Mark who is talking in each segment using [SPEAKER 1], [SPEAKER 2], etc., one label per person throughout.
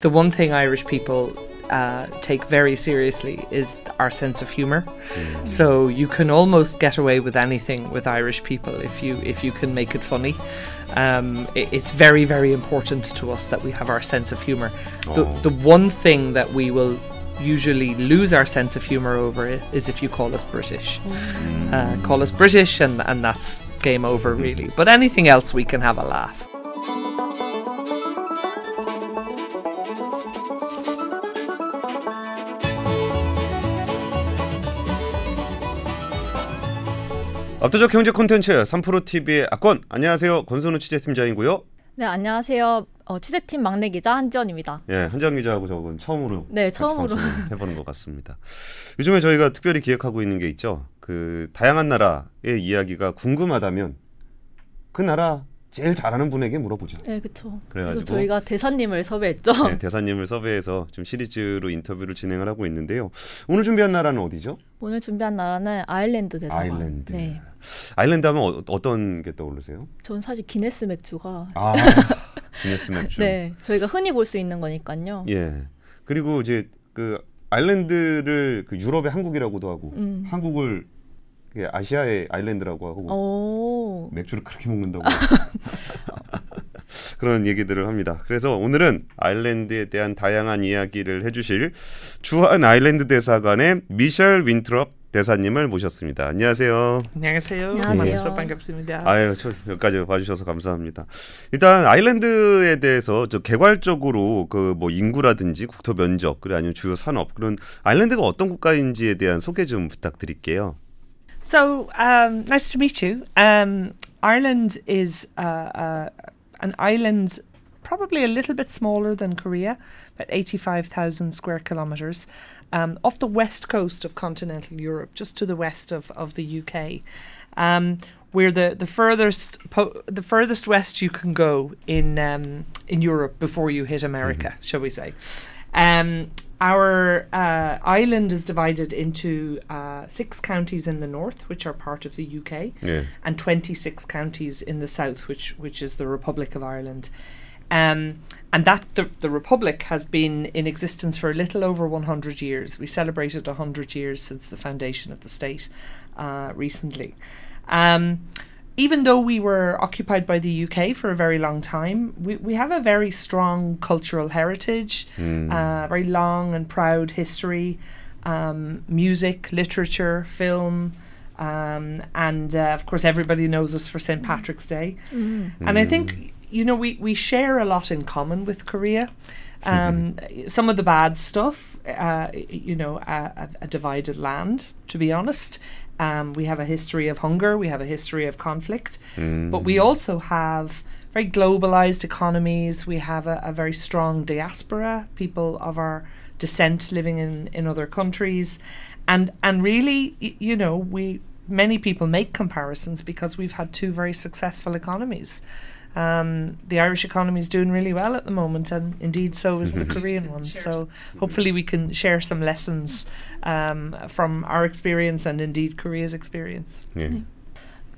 [SPEAKER 1] The one thing Irish people uh, take very seriously is our sense of humour.
[SPEAKER 2] Mm.
[SPEAKER 1] So you can almost get away with anything with Irish people if you if you can make it funny. Um, it, it's very very important to us that we have our sense of humour. The
[SPEAKER 2] Oh.
[SPEAKER 1] the one thing that we will usually lose our sense of humour over it is if you call us British. Uh, call us British and and that's game over really. But anything else we can have a laugh.
[SPEAKER 2] 압도적 경제 콘텐츠 3프로TV의 악권 안녕하세요 권순우 취재팀장이고요
[SPEAKER 3] 네, 안녕하세요. 어, 취재팀 막내 기자 한지연입니다.
[SPEAKER 2] 예 한정 기자하고 저건 처음으로
[SPEAKER 3] 네, 처음으로.
[SPEAKER 2] 해보는 것 같습니다 요즘에 저희가 특별히 기획하고 있는 게 있죠 그 다양한 나라의 이야기가 궁금하다면 그 나라 제일 잘하는 분에게 물어보자
[SPEAKER 3] 네, 그렇죠. 그래서 저희가 대사님을 섭외했죠.
[SPEAKER 2] 네, 대사님을 섭외해서 좀 시리즈로 인터뷰를 진행을 하고 있는데요 오늘 준비한 나라는 어디죠?
[SPEAKER 3] 오늘 준비한 나라는 아일랜드 대사관.
[SPEAKER 2] 아일랜드
[SPEAKER 3] 네.
[SPEAKER 2] 아일랜드 하면 어, 어떤 게 떠오르세요?
[SPEAKER 3] 전 사실 기네스 맥주가
[SPEAKER 2] 아 기네스 맥주
[SPEAKER 3] 네, 저희가 흔히 볼 수 있는 거니까요.
[SPEAKER 2] 예. 그리고 이제 그 아일랜드를 그 유럽의 한국이라고도 하고
[SPEAKER 3] 음.
[SPEAKER 2] 한국을 그 아시아의 아일랜드라고 하고
[SPEAKER 3] 오.
[SPEAKER 2] 맥주를 그렇게 먹는다고 그런 얘기들을 합니다. 그래서 오늘은 아일랜드에 대한 다양한 이야기를 해주실 주한 아일랜드 대사관의 미셸 윈트럽 대사님을 모셨습니다. 안녕하세요.
[SPEAKER 1] 안녕하세요.
[SPEAKER 3] 안녕하세요.
[SPEAKER 1] 반갑습니다.
[SPEAKER 2] 아유, 저 여기까지 봐주셔서 감사합니다. 일단 아일랜드에 대해서 저 개괄적으로 그 뭐 인구라든지 국토 면적 그리고 아니면 주요 산업 그런 아일랜드가 어떤 국가인지에 대한 소개 좀 부탁드릴게요.
[SPEAKER 1] So, um, nice to meet you. Um, Ireland is uh, uh, an island, probably a little bit smaller than Korea, about 85,000 square kilometres, um, off the west coast of continental Europe, just to the west of, of the UK. Um, we're the, the furthest po- the furthest west you can go in um, in Europe before you hit America, shall we say? Our uh, island is divided into uh, six counties in the north, which are part of the UK,
[SPEAKER 2] 예.
[SPEAKER 1] and 26 counties in the south, which which is the Republic of Ireland. Um, and that the, the Republic has been in existence for a little over 100 years. We celebrated 100 years since the foundation of the state uh, recently. Um, even though we were occupied by the UK for a very long time, we, we have a very strong cultural heritage, uh, very long and proud history, um, music, literature, film, um, and uh, of course, everybody knows us for St. Patrick's Day. And I think, you know, we, we share a lot in common with Korea. Um, some of the bad stuff, uh, you know, a, a, a divided land, to be honest. Um, we have a history of hunger, we have a history of conflict, but we also have very globalized economies. We have a, a very strong diaspora, people of our descent living in, in other countries. And, and really, y- you know, we many people make comparisons because we've had two very successful economies. Um, the Irish economy is doing really well at the moment, and indeed so is the Korean one. So hopefully we can share some lessons um, from our experience and indeed Korea's experience.
[SPEAKER 2] 예.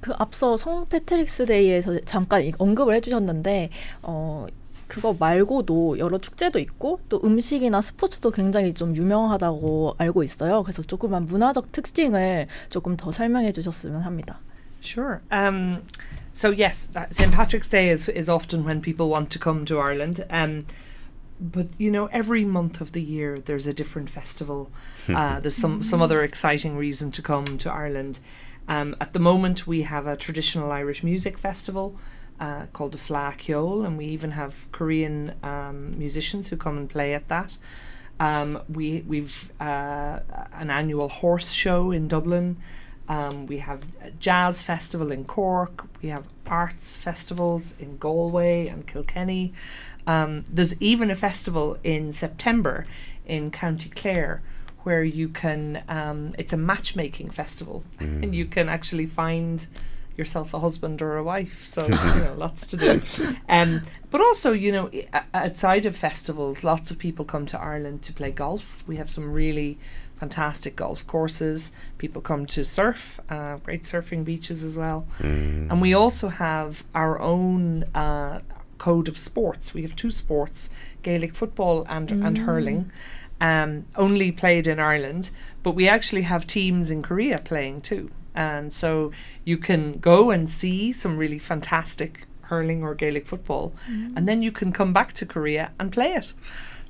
[SPEAKER 3] 그 앞서 성 패트릭스 데이에서 잠깐 이- 언급을 해주셨는데 어 그거 말고도 여러 축제도 있고 또 음식이나 스포츠도 굉장히 좀 유명하다고 알고 있어요. 그래서 조금만 문화적 특징을 조금 더 설명해 주셨으면 합니다.
[SPEAKER 1] Sure. Um, so yes, uh, St Patrick's Day is is often when people want to come to Ireland. Um, but you know, every month of the year there's a different festival. Uh, there's some some other exciting reason to come to Ireland. Um, at the moment, we have a traditional Irish music festival uh, called the Fleadh Cheoil, and we even have Korean um, musicians who come and play at that. Um, we we've uh, an annual horse show in Dublin. Um, we have a jazz festival in Cork. We have arts festivals in Galway and Kilkenny. Um, there's even a festival in September in County Clare where you can. Um, it's a matchmaking festival, and you can actually find yourself a husband or a wife. So you know, lots to do. Um, but also, you know, i- outside of festivals, lots of people come to Ireland to play golf. We have some really fantastic golf courses. People come to surf, uh, great surfing beaches as well. And we also have our own uh, code of sports. We have two sports: Gaelic football and and hurling. Um, only played in Ireland, but we actually have teams in Korea playing too. And so you can go and see some really fantastic hurling or Gaelic football, and then you can come back to Korea and play it.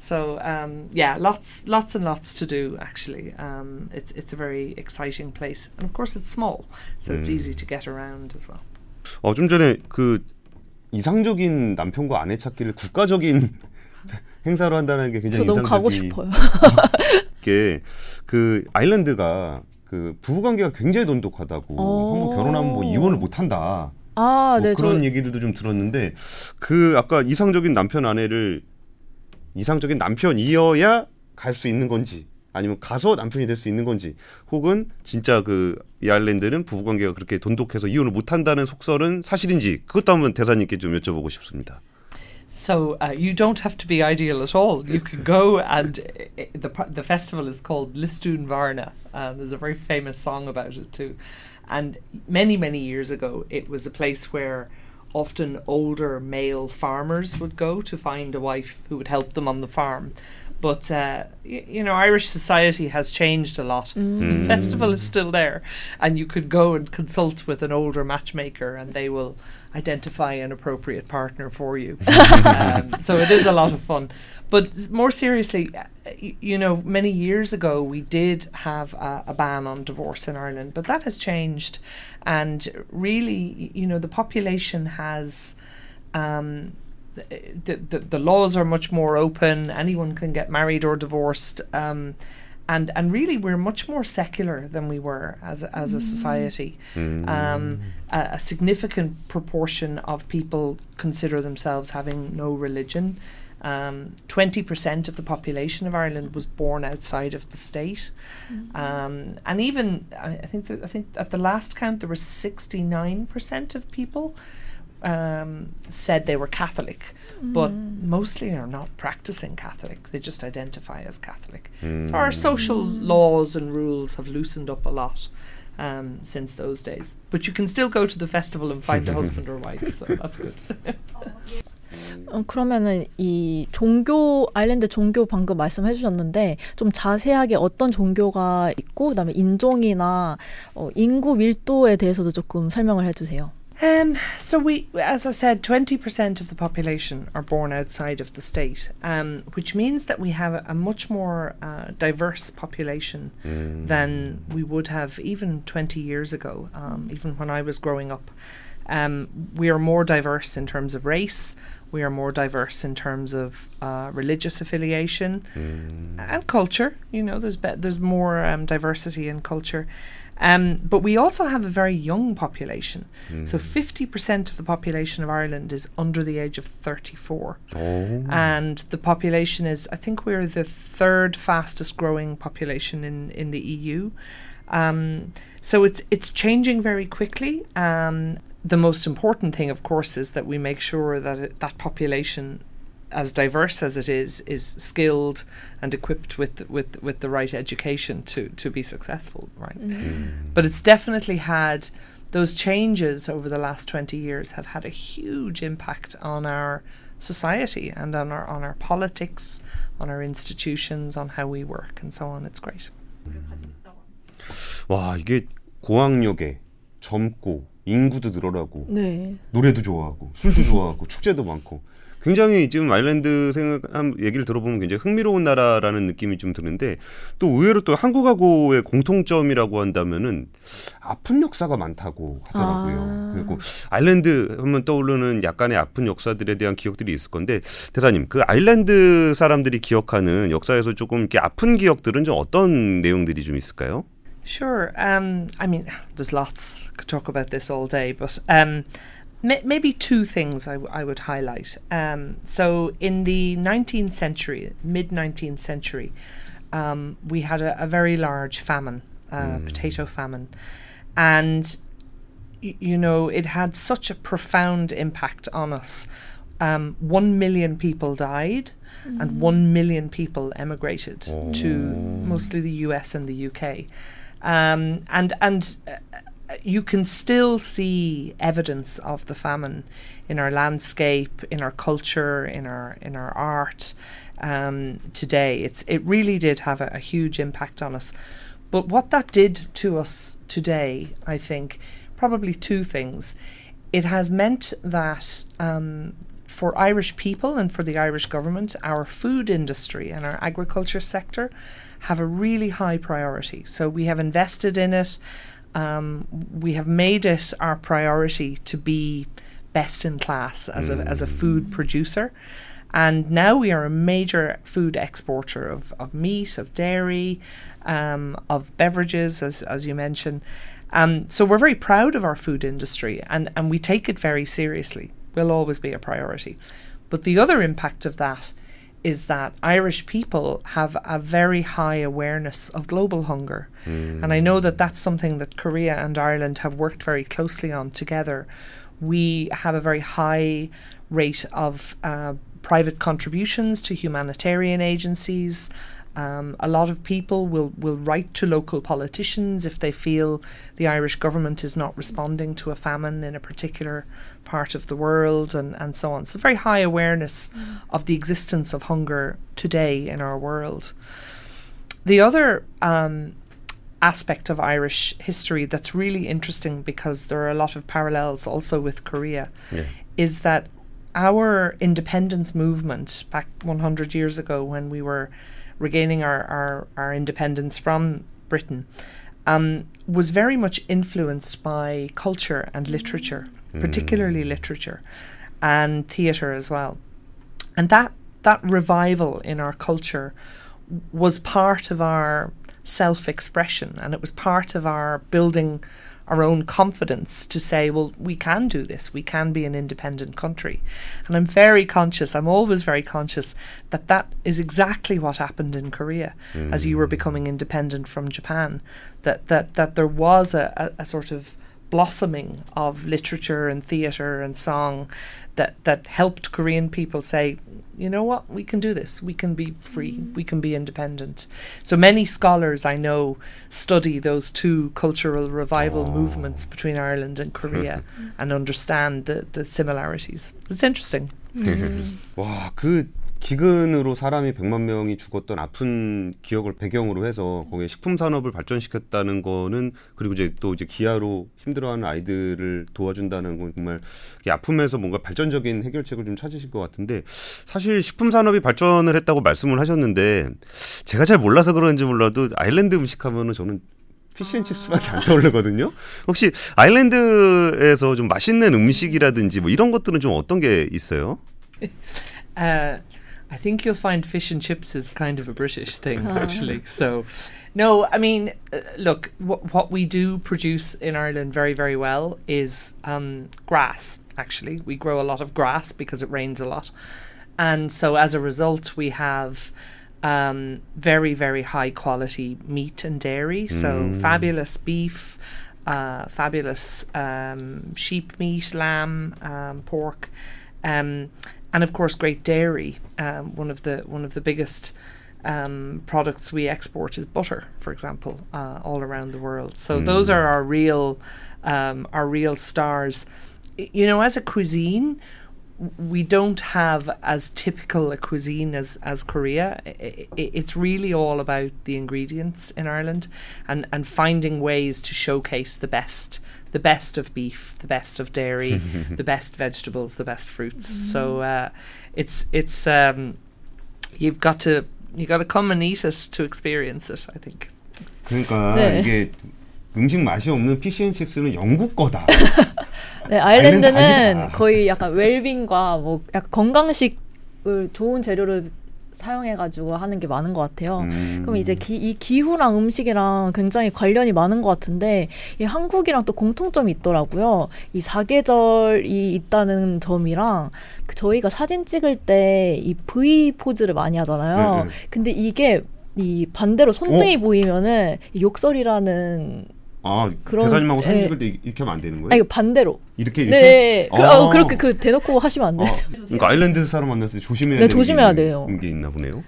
[SPEAKER 1] So um, yeah, lots, lots and lots to do. Actually, um, it's it's a very exciting place, and of course it's small, so it's easy to get around as well.
[SPEAKER 2] 어, 좀 전에 그 이상적인 남편과 아내 찾기를 국가적인 행사로 한다는 게 굉장히
[SPEAKER 3] 저 너무 가고
[SPEAKER 2] 인상적이-
[SPEAKER 3] 싶어요.
[SPEAKER 2] 게그 아일랜드가 그 부부 관계가 굉장히 돈독하다고
[SPEAKER 3] 오.
[SPEAKER 2] 한번 결혼하면 뭐 이혼을 못 한다.
[SPEAKER 3] 아,
[SPEAKER 2] 뭐
[SPEAKER 3] 네,
[SPEAKER 2] 그런
[SPEAKER 3] 저
[SPEAKER 2] 얘기들도 좀 들었는데 그 아까 이상적인 남편 아내를 이상적인 남편이어야 갈 수 있는 건지 아니면 가서 남편이 될 수 있는 건지 혹은 진짜 그이 아일랜드는 부부 관계가 그렇게 돈독해서 이혼을 못 한다는 속설은 사실인지 그것도 한번 대사님께 좀 여쭤보고 싶습니다.
[SPEAKER 1] So uh, you don't have to be ideal at all. You can go and uh, the the festival is called Listun Varna. Um, there's a very famous song about it too, and many many years ago it was a place where often older male farmers would go to find a wife who would help them on the farm. But uh, y- you know, Irish society has changed a lot. The festival is still there, and you could go and consult with an older matchmaker, and they will identify an appropriate partner for you. um, so it is a lot of fun. But more seriously, uh, y- you know, many years ago we did have a, a ban on divorce in Ireland, but that has changed, and really, you know, the population has. Um, the, the, the laws are much more open. Anyone can get married or divorced. Um, and, and really, we're much more secular than we were as a, as a society. Um, a, a significant proportion of people consider themselves having no religion. Um, 20% of the population of Ireland was born outside of the state. Um, and even, I I think, that, I think at the last count, there were 69% of people um, said they were Catholic, but mostly are not practicing Catholic. They just identify as Catholic. So our social laws and rules have loosened up a lot um, since those days. But you can still go to the festival and find a husband or wife, so that's good.
[SPEAKER 3] 어, 그러면은 이 종교 아일랜드 종교 방금 말씀해 주셨는데 좀 자세하게 어떤 종교가 있고 그다음에 인종이나 어, 인구 밀도에 대해서도 조금 설명을 해 주세요.
[SPEAKER 1] Um, so we, as I said, twenty percent of the population are born outside of the state, um, which means that we have a, a much more uh, diverse population than we would have even twenty years ago. Um, even when I was growing up, um, we are more diverse in terms of race. We are more diverse in terms of uh, religious affiliation and culture. You know, there's there's more um, diversity in culture. Um, but we also have a very young population. So 50% of the population of Ireland is under the age of 34.
[SPEAKER 2] 오.
[SPEAKER 1] And the population is, I think we're the third fastest growing population in, in the EU. Um, so it's it's changing very quickly. Um, the most important thing, of course, is that we make sure that it, that population, as diverse as it is, is skilled and equipped with with with the right education to to be successful. Right. But it's definitely had those changes over the last 20 years have had a huge impact on our society and on our on our politics, on our institutions, on how we work and so on. It's great.
[SPEAKER 2] 와 이게 고학력에 젊고 인구도 늘어나고
[SPEAKER 3] 네.
[SPEAKER 2] 노래도 좋아하고 술도 좋아하고 축제도 많고 굉장히 지금 아일랜드 생각 한 얘기를 들어보면 굉장히 흥미로운 나라라는 느낌이 좀 드는데 또 의외로 또 한국하고의 공통점이라고 한다면은 아픈 역사가 많다고 하더라고요.
[SPEAKER 3] 아.
[SPEAKER 2] 그리고 아일랜드 하면 떠오르는 약간의 아픈 역사들에 대한 기억들이 있을 건데 대사님 그 아일랜드 사람들이 기억하는 역사에서 조금 이렇게 아픈 기억들은 좀 어떤 내용들이 좀 있을까요?
[SPEAKER 1] Sure. Um, I mean, there's lots. Could talk about this all day, but um, ma- maybe two things I, w- I would highlight. Um, so, in the 19th century, mid 19th century, um, we had a, a very large famine, uh, potato famine, and y- you know it had such a profound impact on us. Um, one million people died, and one million people emigrated to mostly the US and the UK. Um, and and uh, you can still see evidence of the famine in our landscape, in our culture, in our in our art um, today. It's it really did have a, a huge impact on us. But what that did to us today, I think, probably two things. It has meant that um, for Irish people and for the Irish government, our food industry and our agriculture sector have a really high priority. So we have invested in it. Um, we have made it our priority to be best in class as a as a food producer. And now we are a major food exporter of, of meat, of dairy, um, of beverages, as, as you mentioned. Um, so we're very proud of our food industry and, and we take it very seriously. Will always be a priority. But the other impact of that is that Irish people have a very high awareness of global hunger. And I know that that's something that Korea and Ireland have worked very closely on together. We have a very high rate of uh, private contributions to humanitarian agencies. Um, a lot of people will, will write to local politicians if they feel the Irish government is not responding to a famine in a particular part of the world and, and so on. So, very high awareness of the existence of hunger today in our world. The other um, aspect of Irish history that's really interesting because there are a lot of parallels also with Korea
[SPEAKER 2] Yeah.
[SPEAKER 1] is that our independence movement back 100 years ago when we were regaining our, our, our independence from Britain um, was very much influenced by culture and literature, particularly literature and theatre as well. And that, that revival in our culture was part of our self expression and it was part of our building our own confidence to say, well, we can do this, we can be an independent country. And I'm very conscious, I'm always very conscious that that is exactly what happened in Korea as you were mm. becoming independent from Japan, that, that, that there was a, a, a sort of blossoming of literature and theatre and song that, that helped Korean people say, you know what, we can do this. We can be free. Mm. We can be independent. So many scholars I know study those two cultural revival oh. movements between Ireland and Korea and understand the, the similarities. It's interesting. Mm.
[SPEAKER 2] 와, 그 기근으로 사람이 100만 명이 죽었던 아픈 기억을 배경으로 해서 거기에 식품 산업을 발전시켰다는 거는 그리고 이제 또 이제 기아로 힘들어하는 아이들을 도와준다는 건 정말 이 아픔에서 뭔가 발전적인 해결책을 좀 찾으실 것 같은데 사실 식품 산업이 발전을 했다고 말씀을 하셨는데 제가 잘 몰라서 그런지 몰라도 아일랜드 음식 하면은 저는 피쉬앤칩스밖에 안 떠오르거든요. 혹시 아일랜드에서 좀 맛있는 음식이라든지 뭐 이런 것들은 좀 어떤 게 있어요?
[SPEAKER 1] Uh, I think you'll find fish and chips is kind of a British thing, actually. So, no, I mean, uh, look, wh- what we do produce in Ireland very, very well is um, grass, actually. We grow a lot of grass because it rains a lot. And so, as a result, we have um, very, very high quality meat and dairy. So, fabulous beef, uh, fabulous um, sheep meat, lamb, um, pork. Um, and of course great dairy. Um, one of the one of the biggest um, products we export is butter, for example, uh, all around the world. So those are our real um, our real stars. You know, as a cuisine, we don't have as typical a cuisine as as Korea. I- I- it's really all about the ingredients in Ireland and and finding ways to showcase the best the best of beef, the best of dairy, the best vegetables, the best fruits. So uh, it's it's um, you've got to you got to come and eat it to experience it. I think.
[SPEAKER 2] 그러니까
[SPEAKER 3] 네.
[SPEAKER 2] 이게 음식 맛이 없는 피쉬앤칩스는 영국 거다.
[SPEAKER 3] 네,
[SPEAKER 2] 아일랜드.
[SPEAKER 3] 아일랜드는 거의 약간 웰빙과 뭐 약간 건강식을 좋은 재료를 사용해가지고 하는 게 많은 것 같아요.
[SPEAKER 2] 음.
[SPEAKER 3] 그럼 이제 기, 이 기후랑 음식이랑 굉장히 관련이 많은 것 같은데 이 한국이랑 또 공통점이 있더라고요. 이 사계절이 있다는 점이랑 그 저희가 사진 찍을 때 이 V 포즈를 많이 하잖아요.
[SPEAKER 2] 네, 네.
[SPEAKER 3] 근데 이게 이 반대로 손등이 보이면은 이 욕설이라는
[SPEAKER 2] 아
[SPEAKER 3] 그런-
[SPEAKER 2] 대사님하고 사진
[SPEAKER 3] 예.
[SPEAKER 2] 찍을 때 이렇게 하면 안 되는 거예요?
[SPEAKER 3] 아 이거 반대로.
[SPEAKER 2] 이렇게 이렇게.
[SPEAKER 3] 네, 그,
[SPEAKER 2] 아.
[SPEAKER 3] 어, 그렇게 그 대놓고 하시면 안
[SPEAKER 2] 어,
[SPEAKER 3] 되죠.
[SPEAKER 2] 그러니까 아일랜드 사람 만났을 때 조심해야
[SPEAKER 3] 네, 조심해야
[SPEAKER 2] 게,
[SPEAKER 3] 돼요.
[SPEAKER 2] 게 있나 보네요.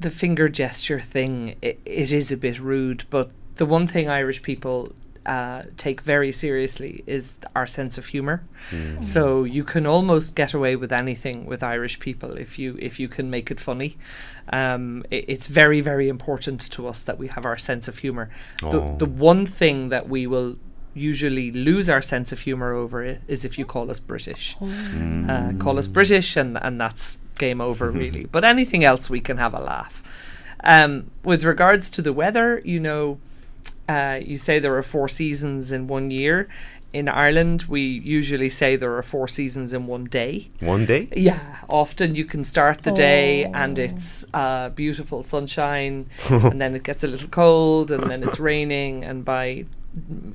[SPEAKER 1] the finger gesture thing it, it is a bit rude but the one thing irish people uh, take very seriously is our sense of humor. So you can almost get away with anything with Irish people if you if you can make it funny. Um, i it's very very important to us that we have our sense of humor.
[SPEAKER 2] Oh.
[SPEAKER 1] The the one thing that we will usually lose our sense of humor over it is if you call us British. Uh, call us British, and and that's game over really. But anything else, we can have a laugh. Um, with regards to the weather, you know, uh, you say there are four seasons in one year. In Ireland, we usually say there are four seasons in one day.
[SPEAKER 2] One day?
[SPEAKER 1] Yeah, often you can start the day and it's uh, beautiful sunshine, and then it gets a little cold, and then it's raining, and by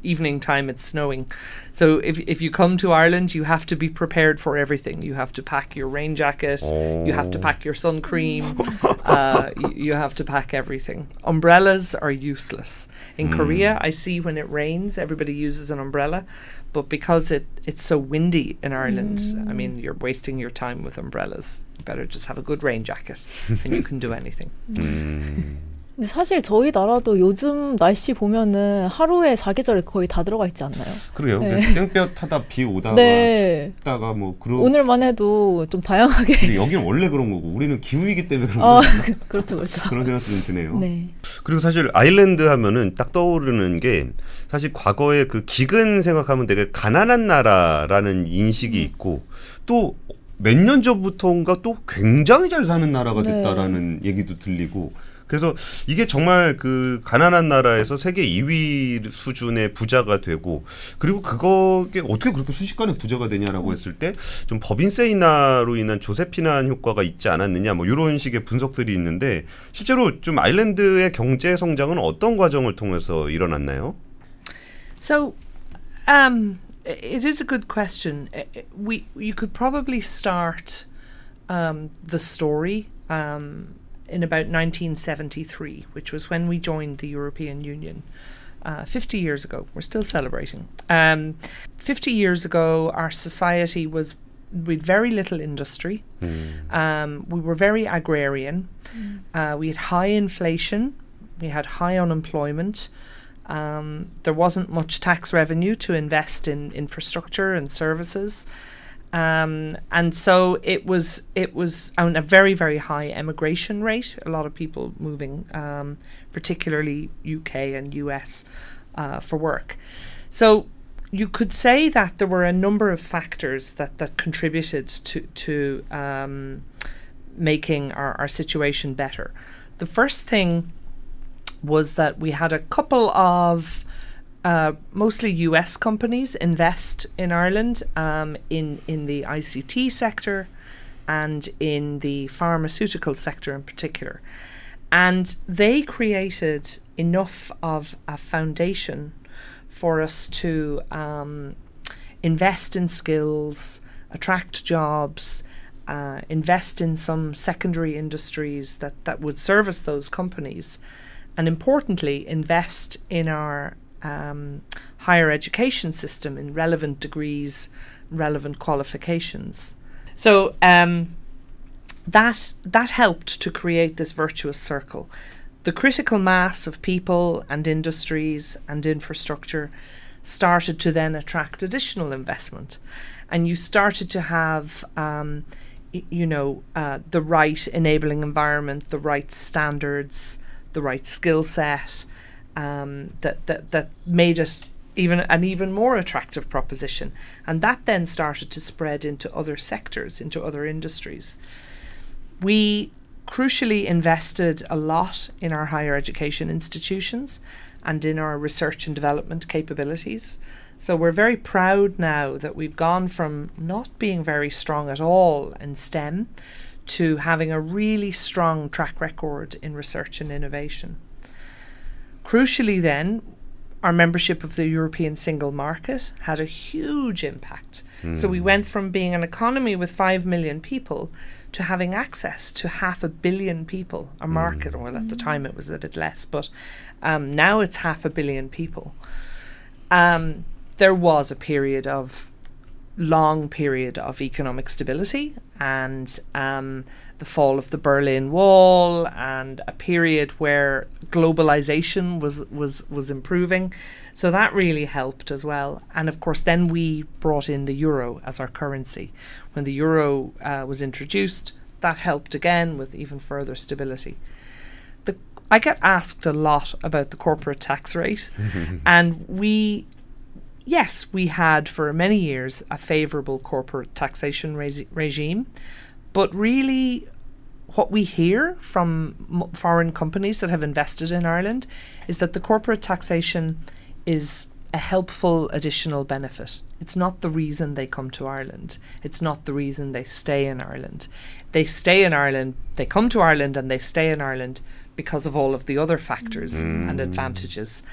[SPEAKER 1] evening time it's snowing. So if if you come to Ireland, you have to be prepared for everything. You have to pack your rain jacket, you have to
[SPEAKER 2] Oh.
[SPEAKER 1] pack your sun cream, uh, you, you have to pack everything. Umbrellas are useless. In hmm. Korea, I see when it rains, everybody uses an umbrella, but because it it's so windy in Ireland, I mean, hmm. you're wasting your time with umbrellas. You better just have a good rain jacket, and you can do anything.
[SPEAKER 2] 음. Hmm.
[SPEAKER 3] 근데 사실 저희 나라도 요즘 날씨 보면은 하루에 사계절 거의 다 들어가 있지 않나요?
[SPEAKER 2] 그래요.
[SPEAKER 3] 네.
[SPEAKER 2] 땡볕 하다 비 오다가
[SPEAKER 3] 네.
[SPEAKER 2] 춥다가 뭐 그런
[SPEAKER 3] 오늘만 해도 좀 다양하게.
[SPEAKER 2] 근데 여기는 원래 그런 거고 우리는 기후이기 때문에 그런
[SPEAKER 3] 어,
[SPEAKER 2] 거
[SPEAKER 3] 그렇죠, 그렇죠.
[SPEAKER 2] 그런 생각도 좀 드네요.
[SPEAKER 3] 네.
[SPEAKER 2] 그리고 사실 아일랜드 하면은 딱 떠오르는 게 사실 과거에 그 기근 생각하면 되게 가난한 나라라는 인식이 있고 또 몇 년 전부터인가 또 굉장히 잘 사는 나라가
[SPEAKER 3] 네.
[SPEAKER 2] 됐다라는 얘기도 들리고 그래서 이게 정말 그 가난한 나라에서 세계 2위 수준의 부자가 되고 그리고 그거게 어떻게 그렇게 순식간에 부자가 되냐라고 했을 때 좀 법인세 인하로 인한 조세피난 효과가 있지 않았느냐 뭐 이런 식의 분석들이 있는데 실제로 좀 아일랜드의 경제 성장은 어떤 과정을 통해서 일어났나요?
[SPEAKER 1] So, um, it is a good question. We you could probably start um, the story um, in about 1973, which was when we joined the European Union. Uh, 50 years ago, we're still celebrating. Um, 50 years ago, our society was with very little industry. Um, we were very agrarian. Uh, we had high inflation. We had high unemployment. Um, there wasn't much tax revenue to invest in infrastructure and services. Um, and so it was it was on a very very high emigration rate. A lot of people moving, um, particularly UK and US, uh, for work. So you could say that there were a number of factors that that contributed to to um, making our, our situation better. The first thing was that we had a couple of uh, mostly US companies invest in Ireland um, in in the ICT sector and in the pharmaceutical sector in particular, and they created enough of a foundation for us to um, invest in skills, attract jobs, uh, invest in some secondary industries that, that would service those companies, and importantly, invest in our um, higher education system in relevant degrees, relevant qualifications. So um, that that helped to create this virtuous circle. The critical mass of people and industries and infrastructure started to then attract additional investment, and you started to have, um, you know, uh, the right enabling environment, the right standards, the right skill set, um, that that that made it even an even more attractive proposition, and that then started to spread into other sectors, into other industries. We crucially invested a lot in our higher education institutions and in our research and development capabilities. So we're very proud now that we've gone from not being very strong at all in STEM to having a really strong track record in research and innovation. Crucially, then, our membership of the European single market had a huge impact. So we went from being an economy with 5 million people to having access to half a billion people, a market, well, at the time it was a bit less, but um, now it's half a billion people. Um, there was a period of long period of economic stability and um, the fall of the Berlin Wall and a period where globalization was was was improving. So that really helped as well. And of course, then we brought in the euro as our currency. When the euro uh, was introduced, that helped again with even further stability. The I get asked a lot about the corporate tax rate, and we yes, we had for many years a favourable corporate taxation resi- regime, but really, what we hear from m- foreign companies that have invested in Ireland is that the corporate taxation is a helpful additional benefit. It's not the reason they come to Ireland. It's not the reason they stay in Ireland. They stay in Ireland, they come to Ireland and they stay in Ireland because of all of the other factors and mm. advantages.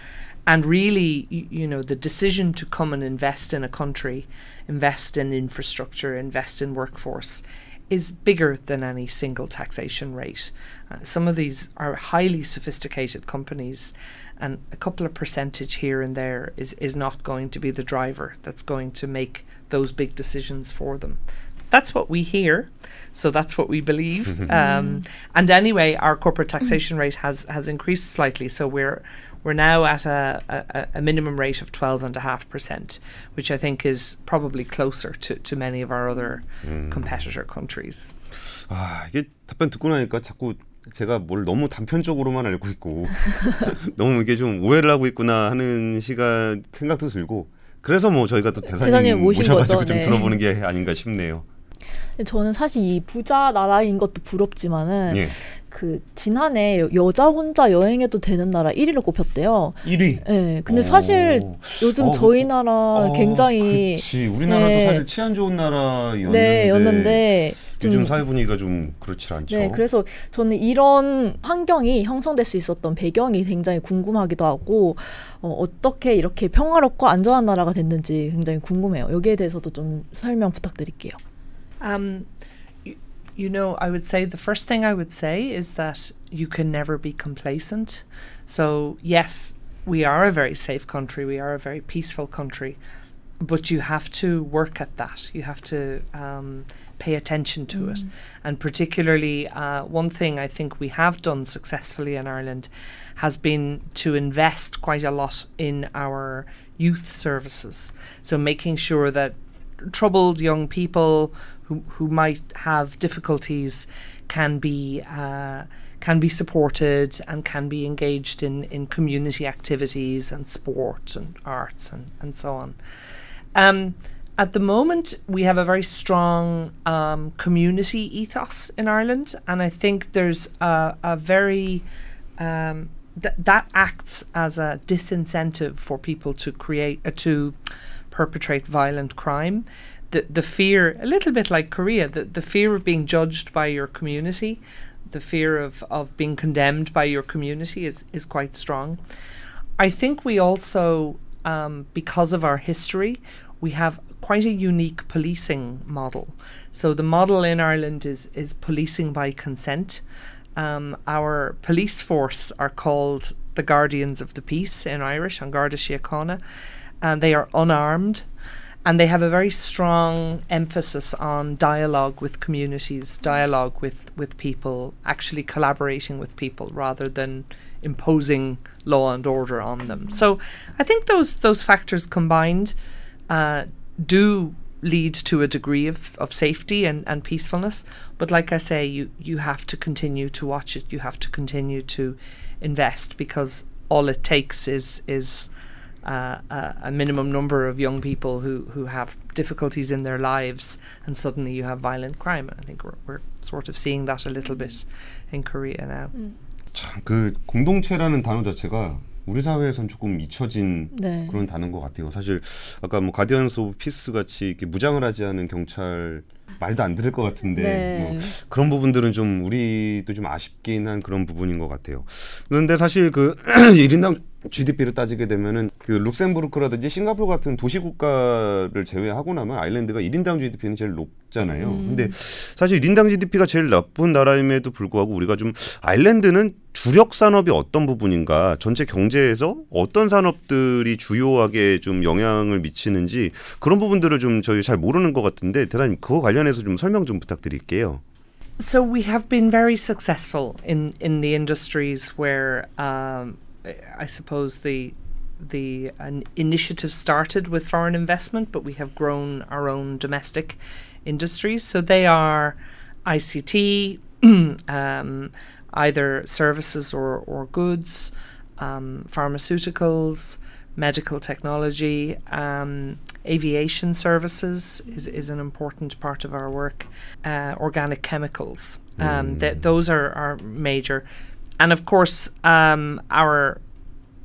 [SPEAKER 1] And really, you, know, the decision to come and invest in a country, invest in infrastructure, invest in workforce is bigger than any single taxation rate. Uh, some of these are highly sophisticated companies, and a couple of percentage here and there is, is not going to be the driver that's going to make those big decisions for them. That's what we hear, so that's what we believe. um, and anyway, our corporate taxation rate has has increased slightly, so we're we're now at a, a, a minimum rate of twelve and a half percent, which I think is probably closer to, to many of our other competitor countries.
[SPEAKER 2] 아 이게 답변 듣고 나니까 자꾸 제가 뭘 너무 단편적으로만 알고 있고 너무 이게 좀 오해를 하고 있구나 하는 시간 생각도 들고 그래서 뭐 저희가 또 대사님, 모셔가지고
[SPEAKER 3] 거죠,
[SPEAKER 2] 좀
[SPEAKER 3] 네.
[SPEAKER 2] 들어보는 게 아닌가 싶네요.
[SPEAKER 3] 저는 사실 이 부자 나라인 것도 부럽지만은
[SPEAKER 2] 예.
[SPEAKER 3] 그 지난해 여- 여자 혼자 여행해도 되는 나라 1위를 꼽혔대요.
[SPEAKER 2] 1위.
[SPEAKER 3] 예. 근데 사실 요즘
[SPEAKER 2] 어,
[SPEAKER 3] 저희 나라
[SPEAKER 2] 어,
[SPEAKER 3] 굉장히
[SPEAKER 2] 그치. 우리나라도
[SPEAKER 3] 네.
[SPEAKER 2] 사실 치안 좋은 나라였는데
[SPEAKER 3] 네, 였는데
[SPEAKER 2] 요즘
[SPEAKER 3] 좀
[SPEAKER 2] 사회 분위기가 좀 그렇지 않죠.
[SPEAKER 3] 네, 그래서 저는 이런 환경이 형성될 수 있었던 배경이 굉장히 궁금하기도 하고 어, 어떻게 이렇게 평화롭고 안전한 나라가 됐는지 굉장히 궁금해요. 여기에 대해서도 좀 설명 부탁드릴게요.
[SPEAKER 1] Um, y- you know, I would say the first thing I would say is that you can never be complacent. So, yes, we are a very safe country, we are a very peaceful country, but you have to work at that. You have to um, pay attention to it. And particularly, uh, one thing I think we have done successfully in Ireland has been to invest quite a lot in our youth services. So, making sure that troubled young people who, who might have difficulties can be uh, can be supported and can be engaged in, in community activities and sport and arts and, and so on. Um, at the moment, we have a very strong um, community ethos in Ireland, and I think there's a, a very um, th- that acts as a disincentive for people to create uh, to perpetrate violent crime. The the fear, a little bit like Korea, the, the fear of being judged by your community, the fear of, of being condemned by your community is, is quite strong. I think we also, um, because of our history, we have quite a unique policing model. So the model in Ireland is is policing by consent. Um, our police force are called the Guardians of the Peace in Irish, An Garda Síochána, and they are unarmed. And they have a very strong emphasis on dialogue with communities, dialogue with, with people, actually collaborating with people rather than imposing law and order on them. So I think those those factors combined uh, do lead to a degree of, of safety and, and peacefulness. But like I say, you, you have to continue to watch it. You have to continue to invest because all it takes is is uh, a, a minimum number of young people who, who have difficulties in their lives, and suddenly you have violent crime. And I think we're, we're sort of seeing that a little bit in Korea now.
[SPEAKER 2] 참그 공동체라는 단어 자체가 우리 사회에선 조금 잊혀진
[SPEAKER 3] 네.
[SPEAKER 2] 그런 단어인 것 같아요. 사실 아까 뭐 가디언스 오브 피스 같이 이렇게 무장을 하지 않은 경찰 말도 안 들을 것 같은데
[SPEAKER 3] 네.
[SPEAKER 2] 뭐 그런 부분들은 좀 우리도 좀 아쉽긴 한 그런 부분인 것 같아요. 그런데 사실 그 1인당 GDP를 따지게 되면은 그 룩셈부르크라든지 싱가포르 같은 도시 국가를 제외하고 나면 아일랜드가 1인당 GDP는 제일 높잖아요. 근데 사실 1인당 GDP가 제일 나쁜 나라임에도 불구하고 우리가 좀 아일랜드는 주력 산업이 어떤 부분인가, 전체 경제에서 어떤 산업들이 주요하게 좀 영향을 미치는지 그런 부분들을 좀 저희 잘 모르는 것 같은데 대단히 그거 관련해서 좀 설명 좀 부탁드릴게요.
[SPEAKER 1] So we have been very successful in in the industries where um, I suppose the the an initiative started with foreign investment, but we have grown our own domestic industries. So they are ICT, um, either services or, or goods, um, pharmaceuticals, medical technology, um, aviation services is, is an important part of our work, uh, organic chemicals. Um, th- those are, are major. And of course, um, our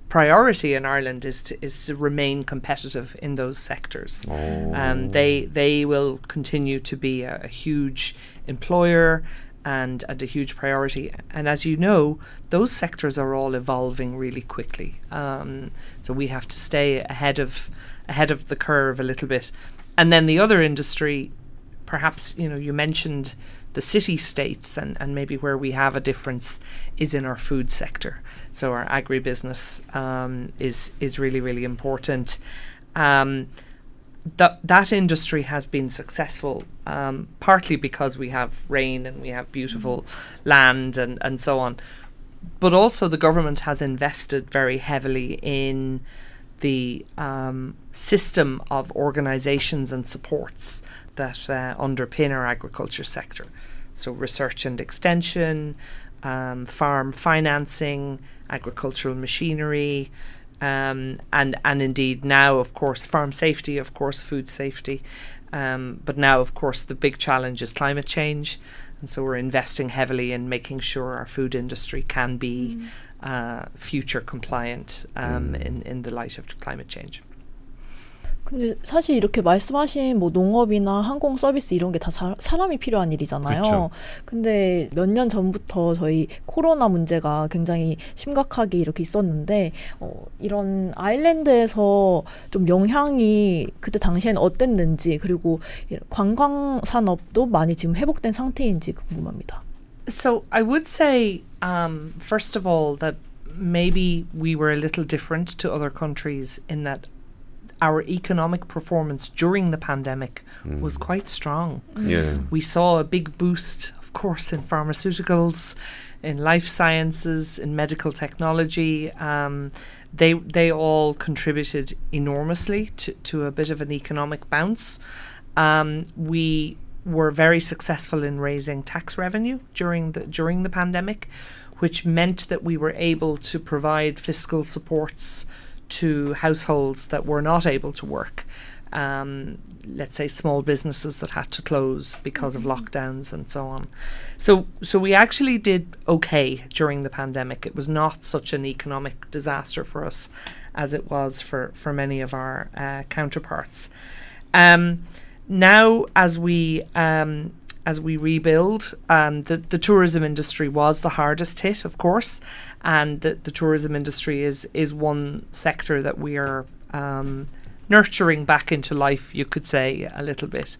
[SPEAKER 1] priority in Ireland is to is to remain competitive in those sectors. Um, they they will continue to be a, a huge employer and, and a huge priority. And as you know, those sectors are all evolving really quickly. Um, so we have to stay ahead of ahead of the curve a little bit. And then the other industry, perhaps you know, you mentioned the city states and, and maybe where we have a difference is in our food sector. So our agribusiness um, is is really really important. Um, that that industry has been successful um, partly because we have rain and we have beautiful land and, and so on, but also the government has invested very heavily in the um, system of organisations and supports that uh, underpin our agriculture sector. So research and extension, um, farm financing, agricultural machinery, um, and and indeed now, of course, farm safety, of course, food safety, um, but now, of course, the big challenge is climate change, and so we're investing heavily in making sure our food industry can be uh, future compliant um, in in the light of climate change.
[SPEAKER 3] 근데 사실 이렇게 말씀하신 뭐 농업이나 항공 서비스 이런 게 다 사람이 필요한 일이잖아요.
[SPEAKER 2] 그쵸.
[SPEAKER 3] 근데 몇 년 전부터 저희 코로나 문제가 굉장히 심각하게 이렇게 있었는데 어, 이런 아일랜드에서 좀 영향이 그때 당시에는 어땠는지 그리고 관광 산업도 많이 지금 회복된 상태인지 궁금합니다.
[SPEAKER 1] So I would say, um, first of all, that maybe we were a little different to other countries in that our economic performance during the pandemic was quite strong.
[SPEAKER 2] 예.
[SPEAKER 1] We saw a big boost, of course, in pharmaceuticals, in life sciences, in medical technology. Um, they they all contributed enormously to, to a bit of an economic bounce. Um, we were very successful in raising tax revenue during the during the pandemic, which meant that we were able to provide fiscal supports to households that were not able to work. Um, let's say small businesses that had to close because of lockdowns and so on. So, so we actually did okay during the pandemic. It was not such an economic disaster for us as it was for for many of our uh, counterparts. Um, now, as we um, as we rebuild, um, the the tourism industry was the hardest hit, of course, and the, the tourism industry is is one sector that we are um, nurturing back into life. You could say a little bit.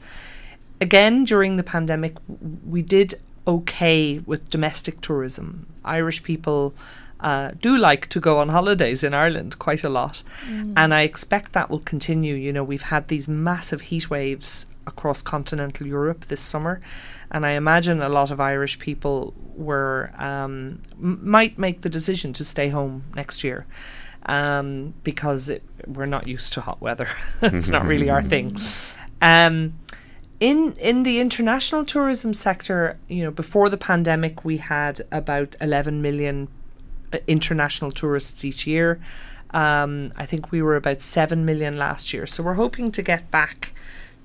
[SPEAKER 1] Again, during the pandemic, we did okay with domestic tourism. Irish people uh, do like to go on holidays in Ireland quite a lot, and I expect that will continue. You know, we've had these massive heat waves across continental Europe this summer, and I imagine a lot of Irish people were um, m- might make the decision to stay home next year. Um, because it, we're not used to hot weather. it's not really our thing. Um, in in the international tourism sector, you know, before the pandemic, we had about 11 million uh, international tourists each year. Um, I think we were about 7 million last year. So we're hoping to get back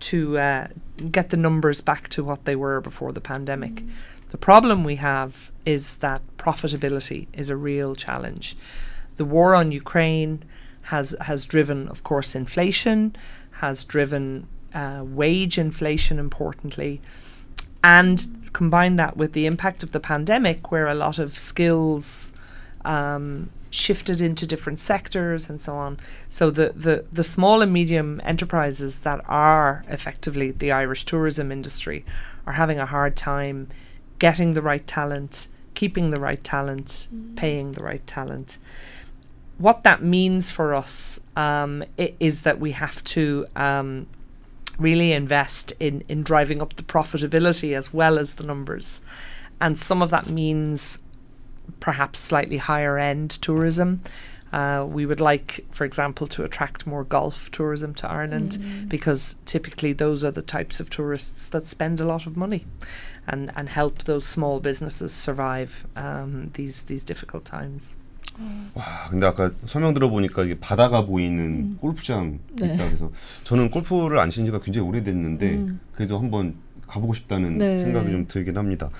[SPEAKER 1] to uh, get the numbers back to what they were before the pandemic. The problem we have is that profitability is a real challenge. The war on Ukraine has has driven, of course, inflation, has driven uh, wage inflation, importantly, and combine that with the impact of the pandemic, where a lot of skills um, shifted into different sectors and so on. So the, the, the small and medium enterprises that are effectively the Irish tourism industry are having a hard time getting the right talent, keeping the right talent, paying the right talent. What that means for us um, is that we have to um, really invest in in driving up the profitability as well as the numbers, and some of that means perhaps slightly higher end tourism. Uh, we would like, for example, to attract more golf tourism to Ireland because typically those are the types of tourists that spend a lot of money and, and help those small businesses survive um, these these difficult times.
[SPEAKER 2] 와, 근데 아까 설명 들어보니까 이게 바다가 보이는 골프장
[SPEAKER 3] 네.
[SPEAKER 2] 있다 그래서 저는 골프를 안 친 지가 굉장히 오래됐는데 그래도 한번 가보고 싶다는
[SPEAKER 3] 네.
[SPEAKER 2] 생각이 좀 들긴 합니다.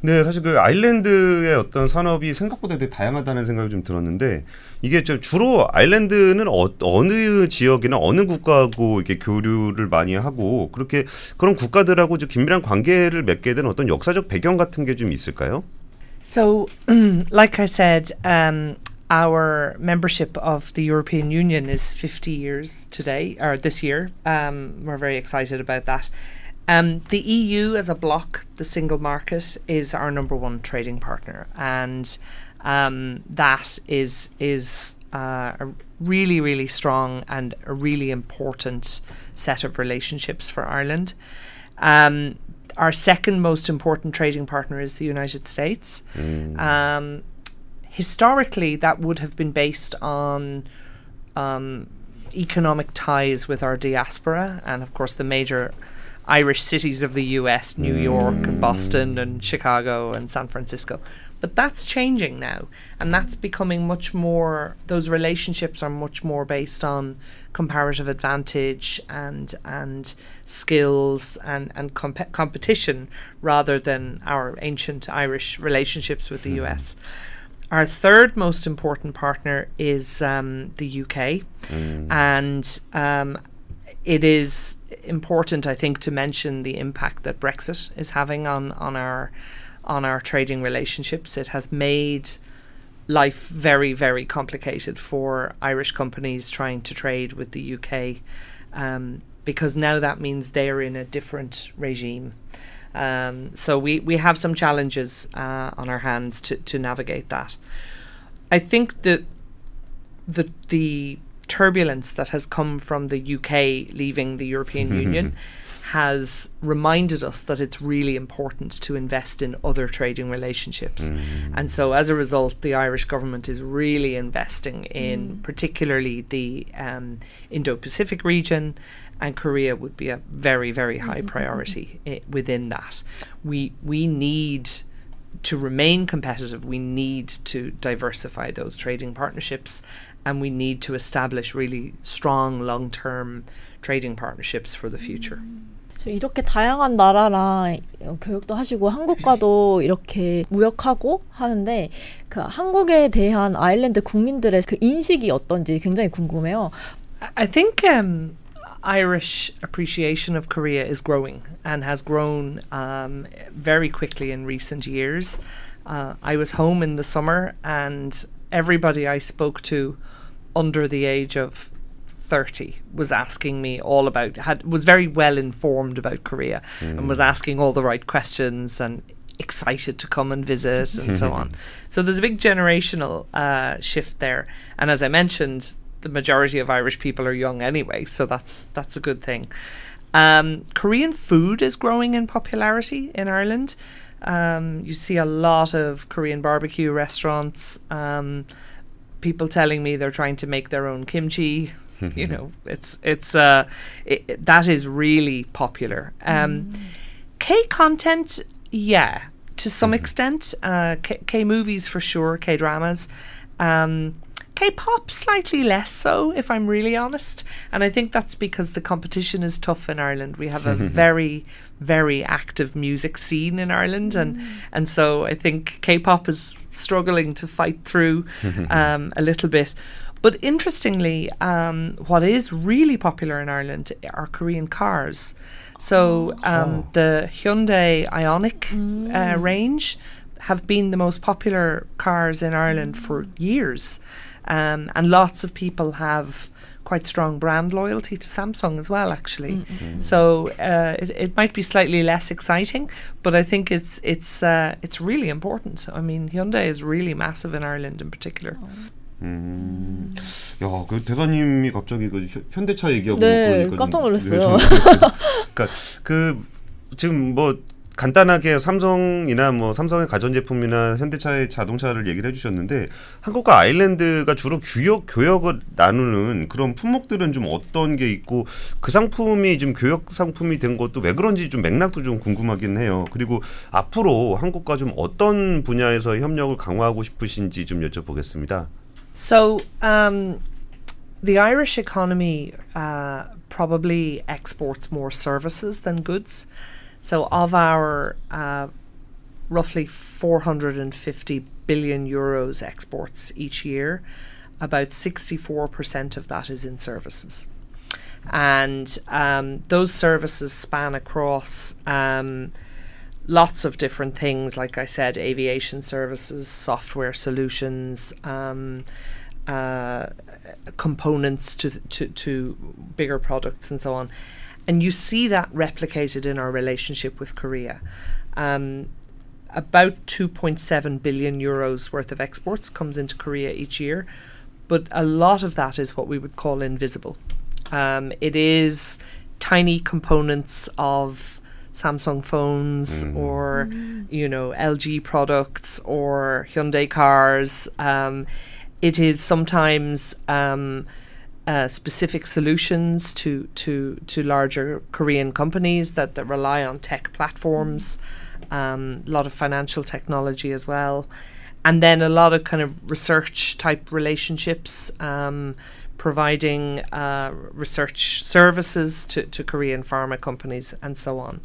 [SPEAKER 2] 근데 사실 그 아일랜드의 어떤 산업이 생각보다 되게 다양하다는 생각이 좀 들었는데 이게 좀 주로 아일랜드는 어, 느 지역이나 어느 국가하고 이렇게 교류를 많이 하고 그렇게 그런 국가들하고 좀 긴밀한 관계를 맺게 된 어떤 역사적 배경 같은 게 좀 있을까요?
[SPEAKER 1] So, like I said, um, our membership of the European Union is 50 years today, or this year. Um, we're very excited about that. Um, the EU as a bloc, the single market, is our number one trading partner, and um, that is is uh, a really really strong and a really important set of relationships for Ireland. Um, our second most important trading partner is the United States. Um, historically, that would have been based on um, economic ties with our diaspora, and of course, the major Irish cities of the US New York, and Boston, and Chicago, and San Francisco. But that's changing now, and that's becoming much more. Those relationships are much more based on comparative advantage and and skills and and comp- competition rather than our ancient Irish relationships with the US. Our third most important partner is um, the UK, and um, it is important, I think, to mention the impact that Brexit is having on on our on our trading relationships. It has made life very, very complicated for Irish companies trying to trade with the UK um, because now that means they're in a different regime. Um, so we, we have some challenges uh, on our hands to, to navigate that. I think that the the turbulence that has come from the UK leaving the European Union has reminded us that it's really important to invest in other trading relationships. Mm. And so as a result, the Irish government is really investing in mm. particularly the um, Indo-Pacific region and Korea would be a very, very high mm-hmm. priority i- within that. We we need to remain competitive, we need to diversify those trading partnerships and we need to establish really strong long term trading partnerships for the future.
[SPEAKER 3] 저 이렇게 다양한 나라랑 어, 교육도 하시고 한국과도 이렇게 무역하고 하는데 그 한국에 대한 아일랜드 국민들의 그 인식이 어떤지 굉장히 궁금해요.
[SPEAKER 1] I- I think um, Irish appreciation of Korea is growing and has grown um, very quickly in recent years. Uh, I was home in the summer, and everybody I spoke to under the age of 30 was asking me all about had was very well informed about Korea and was asking all the right questions and excited to come and visit and so on. So there's a big generational uh, shift there. And as I mentioned, the majority of Irish people are young anyway, so that's that's a good thing. Um, Korean food is growing in popularity in Ireland. Um, you see a lot of Korean barbecue restaurants. Um, people telling me they're trying to make their own kimchi. you know, it's it's uh, it, it- that is really popular. Um, K content, yeah, to some extent. Uh, K, K movies for sure. K dramas. Um, K pop slightly less so, if I'm really honest. And I think that's because the competition is tough in Ireland. We have a very, very active music scene in Ireland, and and so I think K-pop is struggling to fight through um, a little bit. But interestingly, um, what is really popular in Ireland are Korean cars. So um, the Hyundai Ioniq uh, range have been the most popular cars in Ireland for years. Um, and lots of people have quite strong brand loyalty to Samsung as well, actually.
[SPEAKER 3] Mm-hmm.
[SPEAKER 1] So uh, it, it might be slightly less exciting, but I think it's it's uh, it's really important. I mean, Hyundai is really massive in Ireland in particular.
[SPEAKER 2] 음. 야, 그 대사님이 갑자기 그 현- 현대차 얘기하고
[SPEAKER 3] 네,
[SPEAKER 2] 그러니까 좀-
[SPEAKER 3] 깜짝 놀랐어요.
[SPEAKER 2] 네, 좀 놀랐어요. 그러니까 그 지금 뭐 간단하게 삼성이나 뭐 삼성의 가전제품이나 현대차의 자동차를 얘기를 해주셨는데 한국과 아일랜드가 주로 교역 교역을 나누는 그런 품목들은 좀 어떤 게 있고 그 상품이 지금 교역 상품이 된 것도 왜 그런지 좀 맥락도 좀 궁금하긴 해요. 그리고 앞으로 한국과 좀 어떤 분야에서 협력을 강화하고 싶으신지 좀 여쭤보겠습니다.
[SPEAKER 1] So um, the Irish economy uh, probably exports more services than goods. So of our uh, roughly 450 billion euros exports each year, about 64% of that is in services. And um, those services span across um, lots of different things, like I said, aviation services, software solutions, um, uh, components to, to, to bigger products, and so on. And you see that replicated in our relationship with Korea. Um, about 2.7 billion euros worth of exports comes into Korea each year, but a lot of that is what we would call invisible. Um, it is tiny components of Samsung phones or you know LG products or Hyundai cars. Um, it is sometimes um, uh, specific solutions to to to larger Korean companies that, that rely on tech platforms. Um, a lot of financial technology as well, and then a lot of kind of research type relationships. Um, providing uh, research services to, to Korean pharma companies and so on.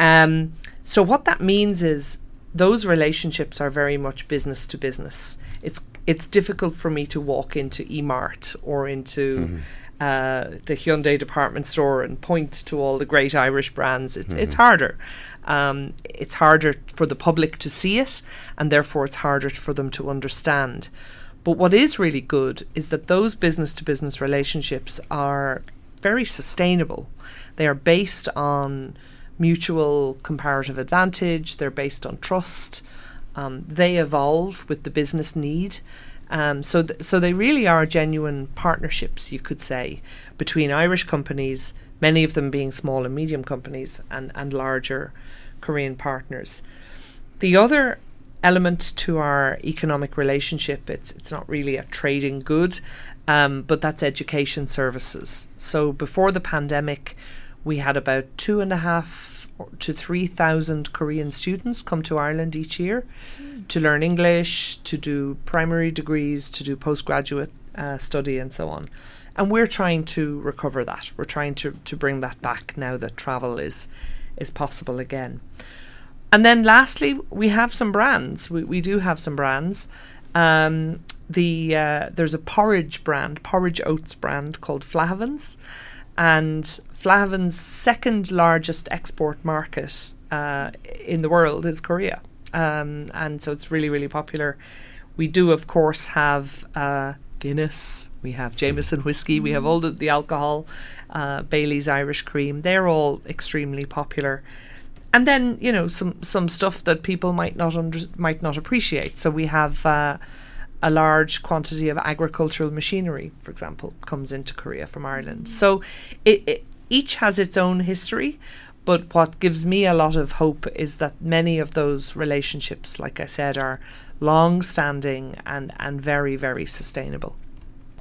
[SPEAKER 1] Um, so what that means is those relationships are very much business to business. It's it's difficult for me to walk into Emart or into uh, the Hyundai department store and point to all the great Irish brands. It's it's harder. Um, it's harder for the public to see it, and therefore it's harder for them to understand. But what is really good is that those business to business relationships are very sustainable. They are based on mutual comparative advantage, they're based on trust, um, they evolve with the business need. Um, so, th- so they really are genuine partnerships, you could say, between Irish companies, many of them being small and medium companies, and, and larger Korean partners. The other element to our economic relationship, it's it's not really a trading good, um, but that's education services. So before the pandemic, we had about two and a half to three thousand Korean students come to Ireland each year to learn English, to do primary degrees, to do postgraduate uh, study, and so on. And we're trying to recover that. We're trying to, to bring that back now that travel is is possible again. And then lastly, we have some brands. We, we do have some brands. Um, the uh, there's a porridge brand, porridge oats brand called Flahavans, and Flahavans' second largest export market uh, in the world is Korea, um, and so it's really really popular. We do of course have uh, Guinness, we have Jameson whiskey, we have all the, the alcohol, uh, Bailey's Irish cream. They're all extremely popular and then you know some some stuff that people might not under, might not appreciate. So we have uh, a large quantity of agricultural machinery, for example, comes into Korea from Ireland. So it, it each has its own history. But what gives me a lot of hope is that many of those relationships, like I said, are long-standing and and very very sustainable.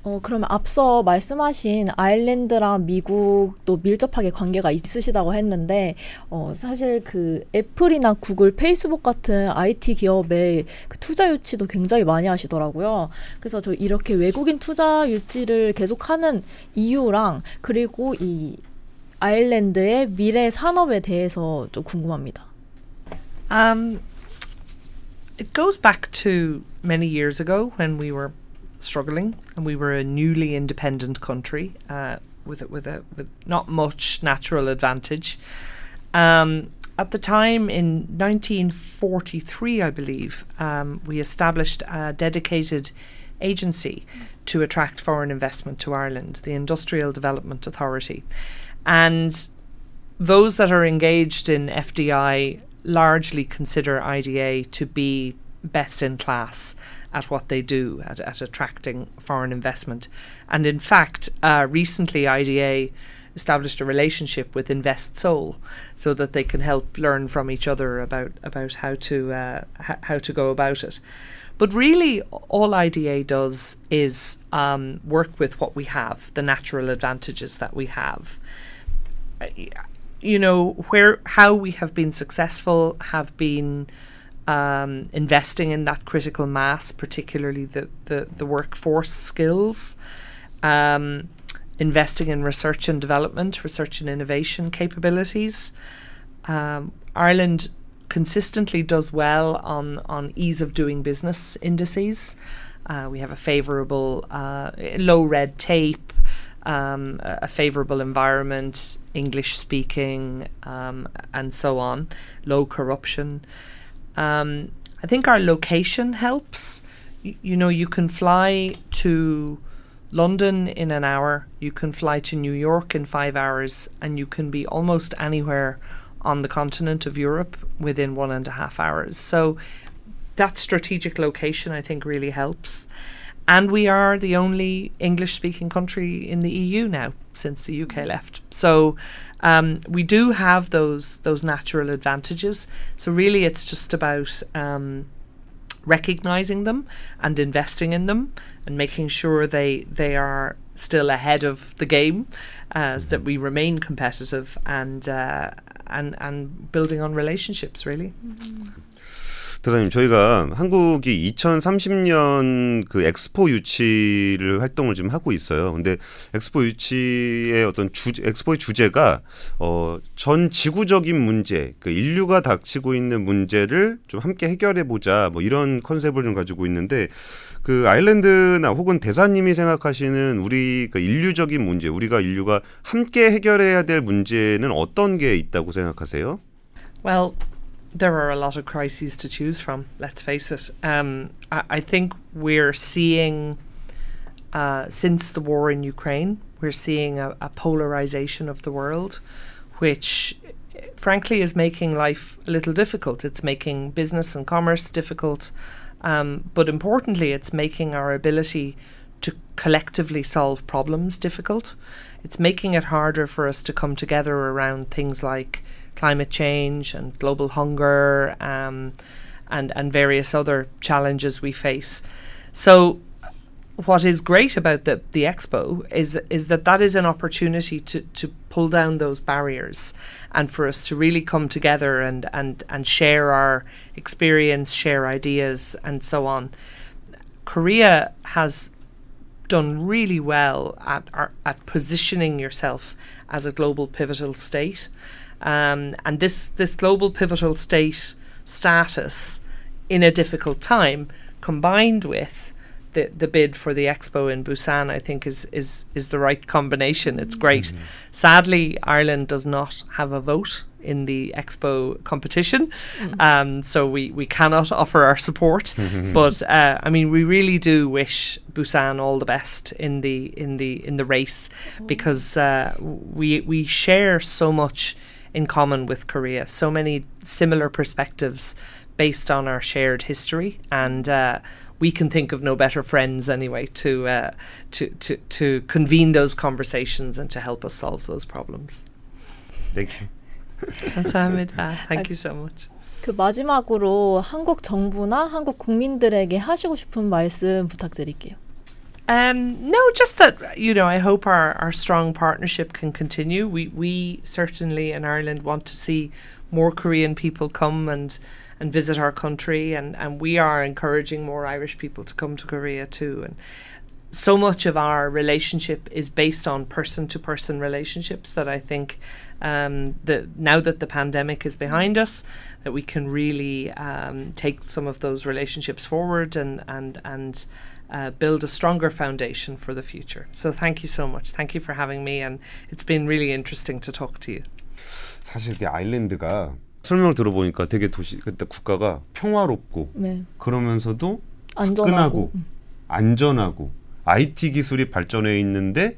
[SPEAKER 3] 어, 그러면 앞서 말씀하신 아일랜드랑 미국도 밀접하게 관계가 있으시다고 했는데, 어, 사실 그 애플이나 구글, 페이스북 같은 IT 기업의 그 투자 유치도 굉장히 많이 하시더라고요. 그래서 저 이렇게 외국인 투자 유치를 계속하는 이유랑 그리고 이 아일랜드의 미래 산업에 대해서 좀 궁금합니다.
[SPEAKER 1] Um, it goes back to many years ago when we were struggling and we were a newly independent country uh, with a, with a with not much natural advantage. Um, at the time in 1943, I believe, um, we established a dedicated agency to attract foreign investment to Ireland, the Industrial Development Authority. And those that are engaged in FDI largely consider IDA to be best in class at what they do at, at attracting foreign investment. And in fact, uh, recently IDA established a relationship with Invest Seoul so that they can help learn from each other about about how to uh, h- how to go about it. But really, all IDA does is um, work with what we have, the natural advantages that we have. You know where how we have been successful have been um, investing in that critical mass, particularly the the, the workforce skills. Um, investing in research and development, research and innovation capabilities. Um, Ireland consistently does well on, on ease of doing business indices. Uh, we have a favourable, uh, low red tape, um, a, favourable environment, English speaking, um, and so on, low corruption. Um, I think our location helps. Y- you know, you can fly to London in an hour, you can fly to New York in five hours, and you can be almost anywhere on the continent of Europe within one and a half hours. So that strategic location, I think, really helps. And we are the only English speaking country in the EU now since the UK left. So um, we do have those those natural advantages. So really, it's just about um, recognizing them and investing in them and making sure they they are still ahead of the game, uh, that we remain competitive and uh, and and building on relationships really.
[SPEAKER 2] 대사님 저희가 한국이 2030년 그 엑스포 유치를 활동을 지금 하고 있어요. 근데 엑스포 유치의 어떤 주 엑스포의 주제가 어전 지구적인 문제, 그 인류가 닥치고 있는 문제를 좀 함께 해결해 보자. 뭐 이런 컨셉을 좀 가지고 있는데 그 아일랜드나 혹은 대사님이 생각하시는 우리 그 인류적인 문제, 우리가 인류가 함께 해결해야 될 문제는 어떤 게 있다고 생각하세요?
[SPEAKER 1] Well, there are a lot of crises to choose from. Let's face it. Um, I, I think we're seeing, uh, since the war in Ukraine, we're seeing a, a polarization of the world, which frankly is making life a little difficult. It's making business and commerce difficult, um, but importantly, it's making our ability to collectively solve problems difficult. It's making it harder for us to come together around things like climate change and global hunger um, and and various other challenges we face. So what is great about the the expo is is that that is an opportunity to to pull down those barriers and for us to really come together and and and share our experience share ideas and so on korea has done really well at at positioning yourself as a global pivotal state um, and this this global pivotal state status in a difficult time combined with the, the bid for the expo in Busan, I think is is is the right combination. It's great. Sadly, Ireland does not have a vote in the expo competition, um, so we we cannot offer our support. but uh, I mean, we really do wish Busan all the best in the in the in the race because uh, we we share so much in common with Korea. So many similar perspectives based on our shared history and. Uh, we can think of no better friends anyway to uh, to to to convene those conversations and to help us solve those problems.
[SPEAKER 2] Thank you.
[SPEAKER 1] 감사합니다. Thank you so much.
[SPEAKER 3] 그 마지막으로 한국 정부나 한국 국민들에게 하시고 싶은 말씀 부탁드릴게요.
[SPEAKER 1] Um, no, just that you know, I hope our, our strong partnership can continue. We we certainly in Ireland want to see more Korean people come and and visit our country, and and we are encouraging more Irish people to come to Korea too. And so much of our relationship is based on person to person relationships that I think um, that now that the pandemic is behind us, that we can really um, take some of those relationships forward and and and uh, build a stronger foundation for the future. So thank you so much. Thank you for having me, and it's been really interesting to talk to you.
[SPEAKER 2] 사실 이게 아일랜드가 설명을 들어보니까 되게 도시 그때 국가가 평화롭고
[SPEAKER 3] 네.
[SPEAKER 2] 그러면서도 안전하고
[SPEAKER 3] 음.
[SPEAKER 2] 안전하고 IT 기술이 발전해 있는데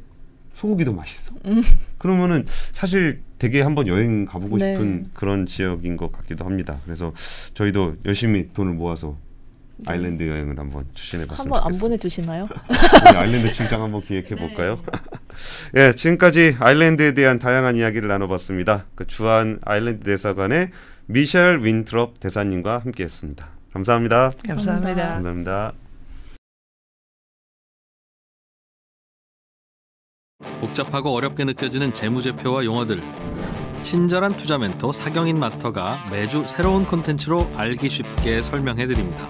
[SPEAKER 2] 소고기도 맛있어.
[SPEAKER 3] 음.
[SPEAKER 2] 그러면은 사실 되게 한번 여행 가보고
[SPEAKER 3] 네.
[SPEAKER 2] 싶은 그런 지역인 것 같기도 합니다. 그래서 저희도 열심히 돈을 모아서
[SPEAKER 3] 네.
[SPEAKER 2] 아일랜드 여행을 한번 추진해봤으면
[SPEAKER 3] 한번 안
[SPEAKER 2] 좋겠습니다.
[SPEAKER 3] 보내주시나요?
[SPEAKER 2] 우리 아일랜드 출장 한번 기획해 볼까요? 예, 지금까지 아일랜드에 대한 다양한 이야기를 나눠봤습니다. 그 주한 아일랜드 대사관의 미셸 윈트롭 대사님과 함께했습니다. 감사합니다.
[SPEAKER 1] 감사합니다.
[SPEAKER 2] 감사합니다.
[SPEAKER 4] 복잡하고 어렵게 느껴지는 재무제표와 용어들. 친절한 투자 멘토 사경인 마스터가 매주 새로운 콘텐츠로 알기 쉽게 설명해 드립니다.